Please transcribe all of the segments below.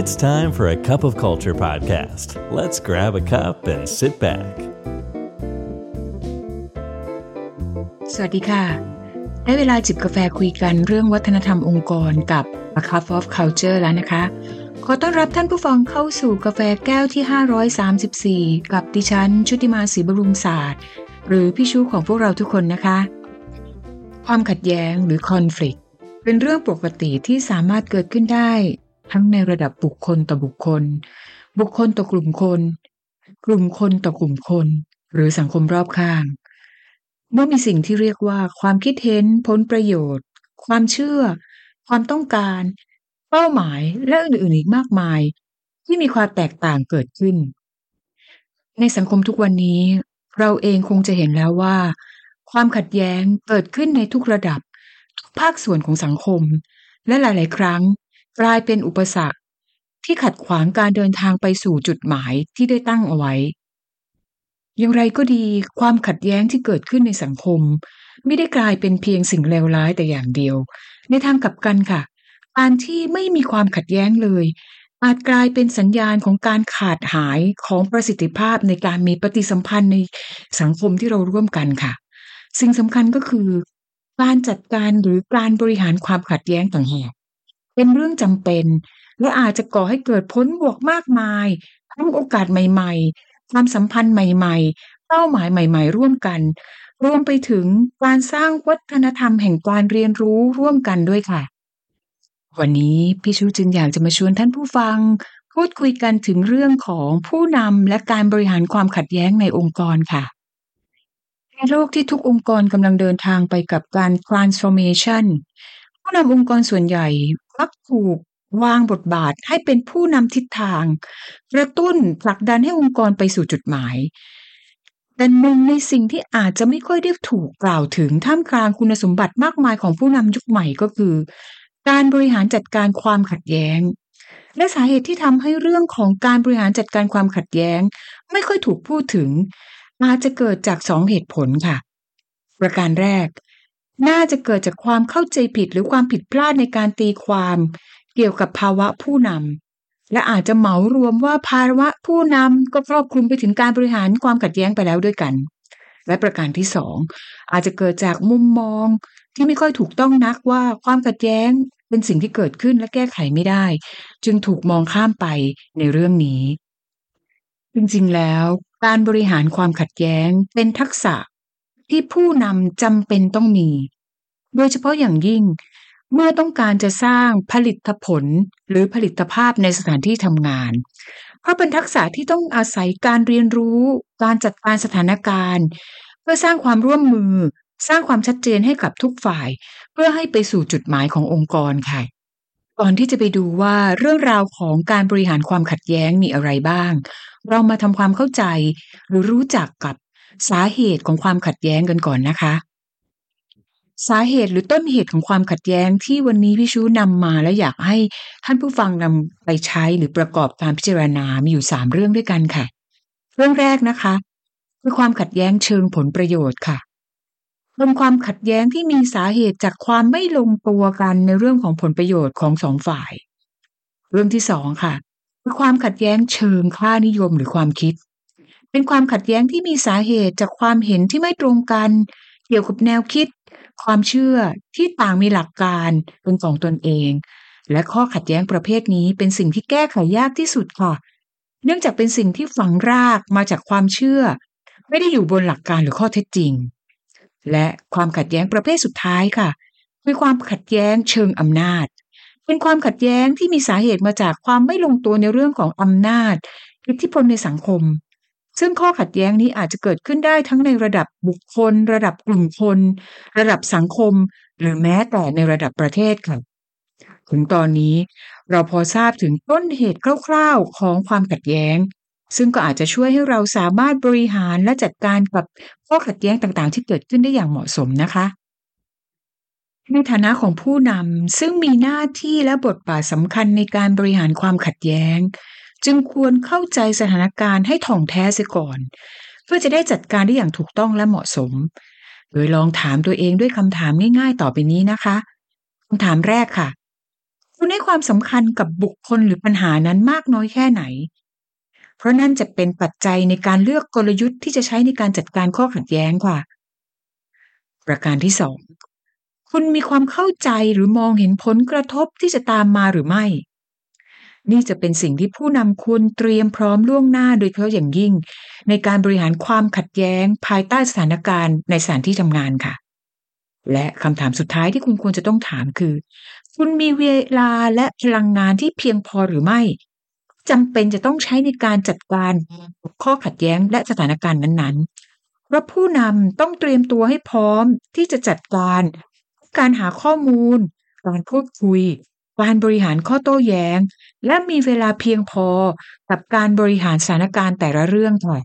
It's time for a cup of culture podcast. Let's grab a cup and sit back. สวัสดีค่ะ ได้เวลาจิบกาแฟคุยกันเรื่องวัฒนธรรมองค์กรกับ A Cup of Culture แล้วนะคะ ขอต้อนรับท่านผู้ฟังเข้าสู่กาแฟแก้วที่ 534 กับดิฉัน ชุติมาศรีบรุงศาสตร์ หรือพี่ชูของพวกเราทุกคนนะคะ ความขัดแย้งหรือ conflict เป็นเรื่องปกติที่สามารถเกิดขึ้นได้ ทั้งในระดับบุคคลต่อบุคคล บุคคลต่อกลุ่มคน กลุ่มคนต่อกลุ่มคน หรือสังคมรอบข้าง เมื่อมีสิ่งที่เรียกว่าความคิดเห็นผลประโยชน์ ความเชื่อ ความต้องการ เป้าหมายและอื่นๆอีกมากมาย ที่มีความแตกต่างเกิดขึ้น ในสังคมทุกวันนี้ เราเองคงจะเห็นแล้วว่า ความขัดแย้งเกิดขึ้นในทุกระดับ ทุกภาคส่วนของสังคม และหลาย ๆ ครั้ง กลายเป็นอุปสรรค ที่ขัดขวางการเดินทางไปสู่จุดหมายที่ได้ตั้งเอาไว้ อย่างไรก็ดีความขัดแย้งที่เกิดขึ้นในสังคม ไม่ได้กลายเป็นเพียงสิ่งเลวร้ายแต่อย่างเดียว ในทางกลับกันค่ะ การที่ไม่มีความขัดแย้งเลย อาจกลายเป็นสัญญาณของการขาดหายของประสิทธิภาพในการมีปฏิสัมพันธ์ในสังคมที่เราร่วมกันค่ะ สิ่งสำคัญก็คือการจัดการหรือการบริหารความขัดแย้งต่างหาก เป็นเรื่องจำเป็น และอาจจะก่อให้เกิดผลบวกมากมาย ทั้งโอกาสใหม่ๆ ความสัมพันธ์ใหม่ๆ เป้าหมายใหม่ ๆ ร่วมกัน รวมไปถึงการสร้างวัฒนธรรมแห่งการเรียนรู้ร่วมกันด้วยค่ะ วันนี้พี่ชูจึงอยากจะมาชวนท่านผู้ฟัง พูดคุยกันถึงเรื่องของผู้นำและการบริหารความขัดแย้งในองค์กรค่ะในโลกที่ทุกองค์กรกำลังเดินทางไปกับการ transformation ผู้นำองค์กรส่วนใหญ่มักถูกวางบทบาทให้เป็นผู้นำทิศทาง กระตุ้นผลักดันให้องค์กรไปสู่จุดหมาย แต่หนึ่งในสิ่งที่อาจจะไม่ค่อยได้ถูกกล่าวถึงท่ามกลางคุณสมบัติมากมายของผู้นำยุคใหม่ก็คือ การบริหารจัดการความขัดแย้ง และสาเหตุที่ทำให้เรื่องของการบริหารจัดการความขัดแย้ง ไม่ค่อยถูกพูดถึงอาจจะเกิดจากสองเหตุผลค่ะ ประการแรก น่าจะเกิดจากความเข้าใจผิดหรือความผิดพลาดในการตีความ เกี่ยวกับภาวะผู้นำและอาจจะเหมารวมว่าภาวะผู้นำก็ครอบคลุมไปถึงการบริหารความขัดแย้งไปแล้วด้วยกัน และประการที่สองอาจจะเกิดจากมุมมองที่ไม่ค่อยถูกต้องนักว่าความขัดแย้งเป็นสิ่งที่เกิดขึ้นและแก้ไขไม่ได้ จึงถูกมองข้ามไปในเรื่องนี้ จริงๆแล้ว การบริหารความขัดแย้งเป็นทักษะ ที่ผู้นำจำเป็นต้องมี โดยเฉพาะอย่างยิ่ง เมื่อต้องการจะสร้างผลิตผลหรือผลิตภาพในสถานที่ทำงาน เพราะเป็นทักษะที่ต้องอาศัยการเรียนรู้ การจัดการสถานการณ์ เพื่อสร้างความร่วมมือ สร้างความชัดเจนให้กับทุกฝ่าย เพื่อให้ไปสู่จุดหมายขององค์กรค่ะก่อนที่จะไปดูว่าเรื่องราวของการบริหารความขัดแย้งมีอะไรบ้าง เรามาทำความเข้าใจหรือรู้จักกับ สาเหตุของความขัดแย้งกันก่อนนะคะ สาเหตุหรือต้นเหตุของความขัดแย้งที่วันนี้พี่ชูนำมาและอยากให้ท่านผู้ฟังนำไปใช้หรือประกอบการพิจารณา มีอยู่สามเรื่องด้วยกันค่ะ เรื่องแรกนะคะคือความขัดแย้งเชิงผลประโยชน์ค่ะเป็นความขัดแย้งที่มีสาเหตุจากความไม่ลงตัวกันในเรื่องของผลประโยชน์ของสองฝ่าย เรื่องที่สองค่ะคือความขัดแย้งเชิงค่านิยมหรือความคิด เป็นความขัดแย้งที่มีสาเหตุจากความเห็นที่ไม่ตรงกัน เกี่ยวกับแนวคิด ความเชื่อที่ต่างมีหลักการเป็นของตนเอง และข้อขัดแย้งประเภทนี้เป็นสิ่งที่แก้ไขยากที่สุดค่ะ เนื่องจากเป็นสิ่งที่ฝังรากมาจากความเชื่อ ไม่ได้อยู่บนหลักการหรือข้อเท็จจริง และความขัดแย้งประเภทสุดท้ายค่ะคือความขัดแย้งเชิงอำนาจ เป็นความขัดแย้งที่มีสาเหตุมาจากความไม่ลงตัวในเรื่องของอำนาจ อิทธิพลในสังคม ซึ่งข้อขัดแย้งนี้อาจจะเกิดขึ้นได้ทั้งในระดับบุคคล ระดับกลุ่มคน ระดับสังคม หรือแม้แต่ในระดับประเทศค่ะถึงตอนนี้เราพอทราบถึงต้นเหตุคร่าวๆของความขัดแย้ง ซึ่งก็อาจจะช่วยให้เราสามารถบริหารและจัดการกับข้อขัดแย้งต่างๆ ที่เกิดขึ้นได้อย่างเหมาะสมนะคะในฐานะของผู้นำซึ่งมีหน้าที่และบทบาทสำคัญในการบริหารความขัดแย้ง จึงควรเข้าใจสถานการณ์ให้ถ่องแท้เสียก่อน เพื่อจะได้จัดการได้อย่างถูกต้องและเหมาะสม โดยลองถามตัวเองด้วยคำถามง่ายๆ ต่อไปนี้นะคะคำถามแรกค่ะ คุณให้ความสำคัญกับบุคคลหรือปัญหานั้นมากน้อยแค่ไหน เพราะนั่นจะเป็นปัจจัยในการเลือกกลยุทธ์ที่จะใช้ในการจัดการข้อขัดแย้งค่ะ ประการที่สองคุณมีความเข้าใจหรือมองเห็นผลกระทบที่จะตามมาหรือไม่ นี่จะเป็นสิ่งที่ผู้นำควรเตรียมพร้อมล่วงหน้าโดยเฉพาะอย่างยิ่ง ในการบริหารความขัดแย้ง ภายใต้สถานการณ์ในสถานที่ทำงานค่ะ และคำถามสุดท้ายที่คุณควรจะต้องถามคือ คุณมีเวลาและพลังงานที่เพียงพอหรือไม่จำเป็นจะต้องใช้ในการจัดการข้อขัดแย้งและสถานการณ์นั้นๆเพราะผู้นำต้องเตรียมตัวให้พร้อมที่จะจัดการ การหาข้อมูล การพูดคุย การบริหารข้อโต้แย้ง และมีเวลาเพียงพอกับการบริหารสถานการณ์แต่ละเรื่องค่ะ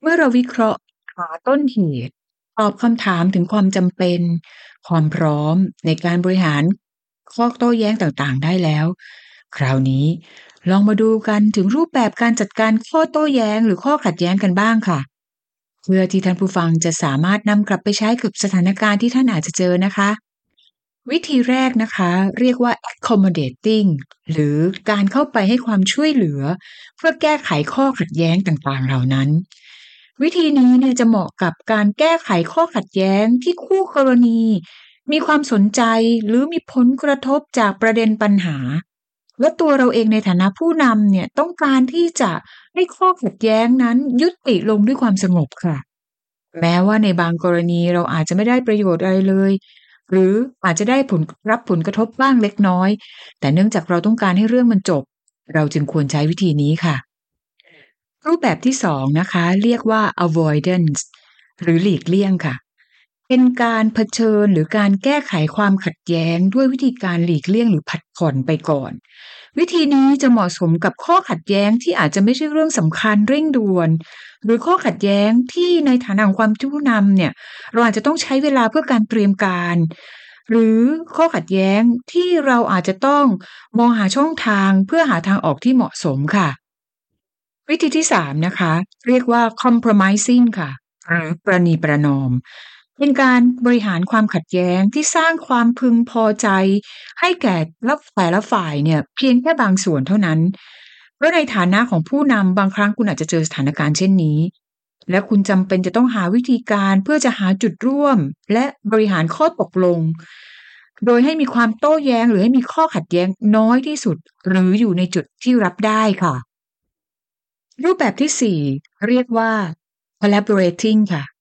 เมื่อเราวิเคราะห์หาต้นเหตุ ตอบคำถามถึงความจำเป็น ความพร้อมในการบริหารข้อโต้แย้งต่างๆ ได้แล้ว คราวนี้ลองมาดูกันถึงรูปแบบการจัดการข้อโต้แย้ง หรือข้อขัดแย้งกันบ้างค่ะ เพื่อที่ท่านผู้ฟังจะสามารถนำกลับไปใช้กับสถานการณ์ที่ท่านอาจจะเจอนะคะ วิธีแรกนะคะ เรียกว่า accommodating หรือการเข้าไปให้ความช่วยเหลือ เพื่อแก้ไขข้อขัดแย้งต่างๆ เหล่านั้น วิธีนี้เนี่ยจะเหมาะกับการแก้ไขข้อขัดแย้งที่คู่กรณี มีความสนใจหรือมีผลกระทบจากประเด็นปัญหา และตัวเราเองในฐานะผู้นำเนี่ยต้องการที่จะให้ข้อขัดแย้งนั้นยุติลงด้วยความสงบค่ะ แม้ว่าในบางกรณีเราอาจจะไม่ได้ประโยชน์อะไรเลย หรืออาจจะได้ผลรับผลกระทบบ้างเล็กน้อย แต่เนื่องจากเราต้องการให้เรื่องมันจบ เราจึงควรใช้วิธีนี้ค่ะ รูปแบบที่สองนะคะ เรียกว่า avoidance หรือหลีกเลี่ยงค่ะ เป็นการเผชิญหรือการแก้ไขความขัดแย้งด้วยวิธีการหลีกเลี่ยงหรือผัดผ่อนไปก่อน วิธีนี้จะเหมาะสมกับข้อขัดแย้งที่อาจจะไม่ใช่เรื่องสำคัญเร่งด่วน หรือข้อขัดแย้งที่ในฐานะของความผู้นำเนี่ยเราอาจจะต้องใช้เวลาเพื่อการเตรียมการ หรือข้อขัดแย้งที่เราอาจจะต้องมองหาช่องทางเพื่อหาทางออกที่เหมาะสมค่ะ วิธีที่สามนะคะ เรียกว่า compromising ค่ะหรือประนีประนอม เป็นการบริหารความขัดแย้งที่สร้างความพึงพอใจ ให้แก่ละแต่ละฝ่ายเนี่ยเพียงแค่บางส่วนเท่านั้น เพราะในฐานะของผู้นำบางครั้งคุณอาจจะเจอสถานการณ์เช่นนี้ และคุณจำเป็นจะต้องหาวิธีการเพื่อจะหาจุดร่วม และบริหารข้อตกลง โดยให้มีความโต้แย้ง หรือให้มีข้อขัดแย้งน้อยที่สุด หรืออยู่ในจุดที่รับได้ค่ะ รูปแบบที่ 4 เรียกว่า collaborating ค่ะ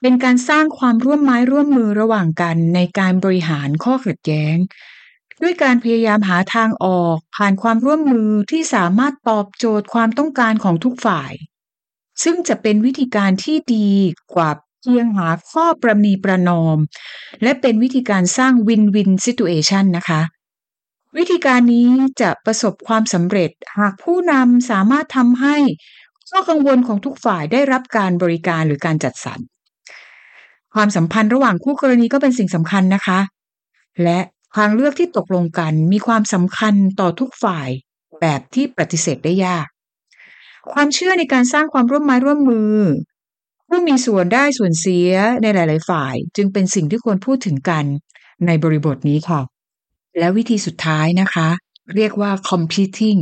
เป็นการสร้างความร่วมไม้ร่วมมือระหว่างกันในการบริหารข้อขัดแย้ง ด้วยการพยายามหาทางออกผ่านความร่วมมือที่สามารถตอบโจทย์ความต้องการของทุกฝ่าย ซึ่งจะเป็นวิธีการที่ดีกว่าเพียงหาข้อประนีประนอม และเป็นวิธีการสร้างวินวินซิตูเอชันนะคะวิธีการนี้จะประสบความสำเร็จหากผู้นำสามารถทำให้ข้อกังวลของทุกฝ่ายได้รับการบริการหรือการจัดสรร ความสัมพันธ์ระหว่างคู่กรณีก็เป็นสิ่งสำคัญนะคะ และทางเลือกที่ตกลงกันมีความสำคัญต่อทุกฝ่ายแบบที่ปฏิเสธได้ยาก ความเชื่อในการสร้างความร่วมไม้ร่วมมือ ผู้มีส่วนได้ส่วนเสียในหลาย ๆ ฝ่าย จึงเป็นสิ่งที่ควรพูดถึงกันในบริบทนี้ค่ะ และวิธีสุดท้ายนะคะ เรียกว่า competing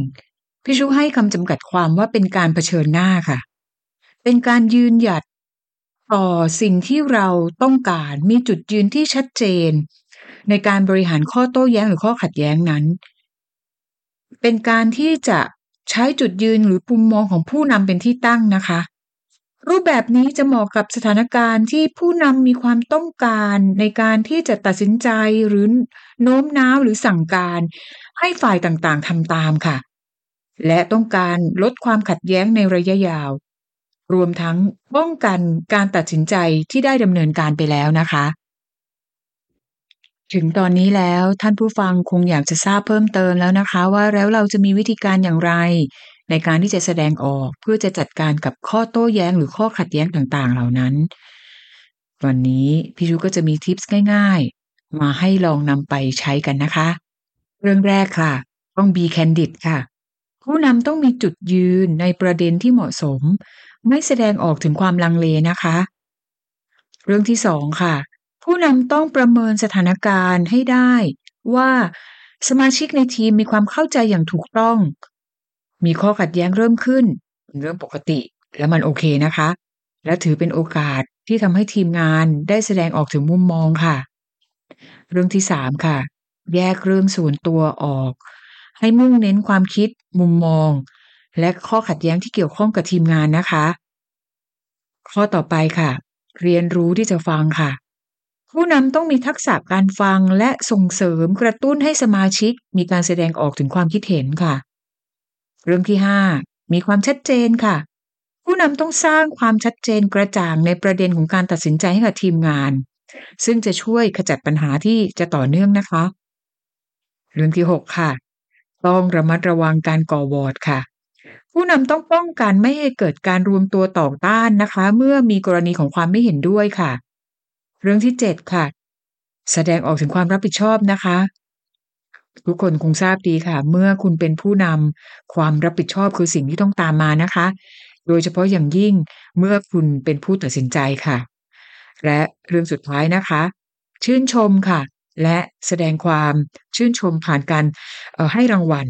พี่ชูให้คำจำกัดความว่าเป็นการเผชิญหน้าค่ะ เป็นการยืนหยัด ต่อสิ่งที่เราต้องการมีจุดยืนที่ชัดเจน ในการบริหารข้อโต้แย้งหรือข้อขัดแย้งนั้น เป็นการที่จะใช้จุดยืนหรือปุ่มมองของผู้นำเป็นที่ตั้งนะคะ รูปแบบนี้จะเหมาะกับสถานการณ์ที่ผู้นำมีความต้องการในการที่จะตัดสินใจหรือโน้มน้าวหรือสั่งการให้ฝ่ายต่างๆทำตามค่ะ และต้องการลดความขัดแย้งในระยะยาว รวมทั้งป้องกันการตัดสินใจที่ได้ดำเนินการไปแล้วนะคะ ถึงตอนนี้แล้วท่านผู้ฟังคงอยากจะทราบเพิ่มเติมแล้วนะคะ ว่าแล้วเราจะมีวิธีการอย่างไร ในการที่จะแสดงออกเพื่อจะจัดการกับข้อโต้แย้งหรือข้อขัดแย้งต่างๆ เหล่านั้น วันนี้พี่ชูก็จะมีทิปส์ง่ายๆ มาให้ลองนำไปใช้กันนะคะ เรื่องแรกค่ะ ต้อง be candid ค่ะ ผู้นำต้องมีจุดยืนในประเด็นที่เหมาะสม ไม่แสดงออกถึงความลังเลนะคะ เรื่องที่สองค่ะ ผู้นำต้องประเมินสถานการณ์ให้ได้ว่าสมาชิกในทีมมีความเข้าใจอย่างถูกต้อง มีข้อขัดแย้งเริ่มขึ้นเป็นเรื่องปกติ และมันโอเคนะคะ และถือเป็นโอกาสที่ทำให้ทีมงานได้แสดงออกถึงมุมมองค่ะ เรื่องที่สามค่ะ แยกเรื่องส่วนตัวออก ให้มุ่งเน้นความคิด มุมมอง และข้อขัดแย้งที่เกี่ยวข้องกับทีมงานนะคะ ข้อต่อไปค่ะ เรียนรู้ที่จะฟังค่ะ ผู้นำต้องมีทักษะการฟังและส่งเสริมกระตุ้นให้สมาชิก มีการแสดงออกถึงความคิดเห็นค่ะ เรื่องที่ห้ามีความชัดเจนค่ะ ผู้นำต้องสร้างความชัดเจนกระจ่างในประเด็นของการตัดสินใจให้กับทีมงาน ซึ่งจะช่วยขจัดปัญหาที่จะต่อเนื่องนะคะ เรื่องที่หกค่ะ ต้องระมัดระวังการก่อวอร์ดค่ะ ผู้นำต้องป้องกันไม่ให้เกิดการรวมตัวต่อต้านนะคะ เมื่อมีกรณีของความไม่เห็นด้วยค่ะ เรื่องที่เจ็ดค่ะ แสดงออกถึงความรับผิดชอบนะคะ ทุกคนคงทราบดีค่ะ เมื่อคุณเป็นผู้นำความรับผิดชอบคือสิ่งที่ต้องตามมานะคะ โดยเฉพาะอย่างยิ่งเมื่อคุณเป็นผู้ตัดสินใจค่ะ และเรื่องสุดท้ายนะคะ ชื่นชมค่ะ และแสดงความชื่นชมผ่านการออให้รางวัล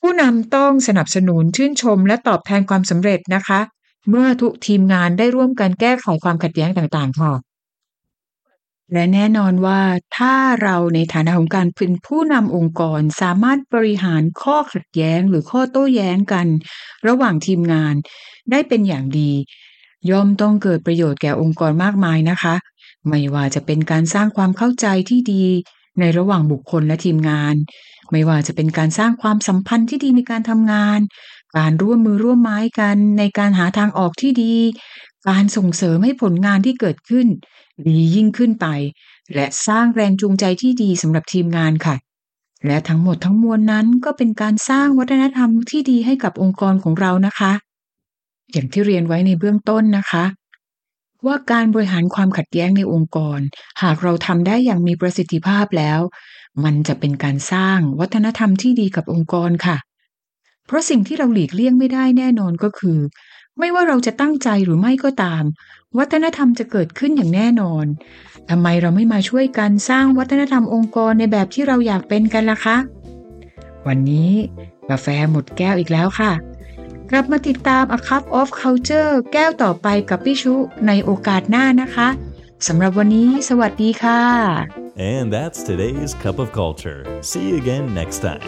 ผู้นำต้องสนับสนุนชื่นชมและตอบแทนความสำเร็จนะคะ เมื่อทุกทีมงานได้ร่วมกันแก้ไขความขัดแย้งต่างๆค่ะและแน่นอนว่าถ้าเราในฐานะของการเป็นผู้นำองค์กรสามารถบริหารข้อขัดแย้งหรือข้อโต้แย้งกัน ระหว่างทีมงานได้เป็นอย่างดี ย่อมต้องเกิดประโยชน์แก่องค์กรมากมายนะคะ ไม่ว่าจะเป็นการสร้างความเข้าใจที่ดี ในระหว่างบุคคลและทีมงาน ไม่ว่าจะเป็นการสร้างความสัมพันธ์ที่ดีในการทำงาน การร่วมมือร่วมไม้กันในการหาทางออกที่ดี การส่งเสริมให้ผลงานที่เกิดขึ้น ดียิ่งขึ้นไป และสร้างแรงจูงใจที่ดีสำหรับทีมงานค่ะ และทั้งหมดทั้งมวลนั้นก็เป็นการสร้างวัฒนธรรมที่ดีให้กับองค์กรของเรานะคะ อย่างที่เรียนไว้ในเบื้องต้นนะคะ ว่าการบริหารความขัดแย้งในองค์กร หากเราทำได้อย่างมีประสิทธิภาพแล้ว มันจะเป็นการสร้างวัฒนธรรมที่ดีกับองค์กรค่ะ เพราะสิ่งที่เราหลีกเลี่ยงไม่ได้แน่นอนก็คือ ไม่ว่าเราจะตั้งใจหรือไม่ก็ตาม วัฒนธรรมจะเกิดขึ้นอย่างแน่นอนทำไมเราไม่มาช่วยกันสร้างวัฒนธรรมองค์กรในแบบที่เราอยากเป็นกันล่ะคะ วันนี้กาแฟหมดแก้วอีกแล้วค่ะ กลับมาติดตาม A Cup of Culture แก้วต่อไปกับพี่ชุในโอกาสหน้านะคะสำหรับวันนี้ สวัสดีค่ะ And that's today's Cup of Culture. See you again next time.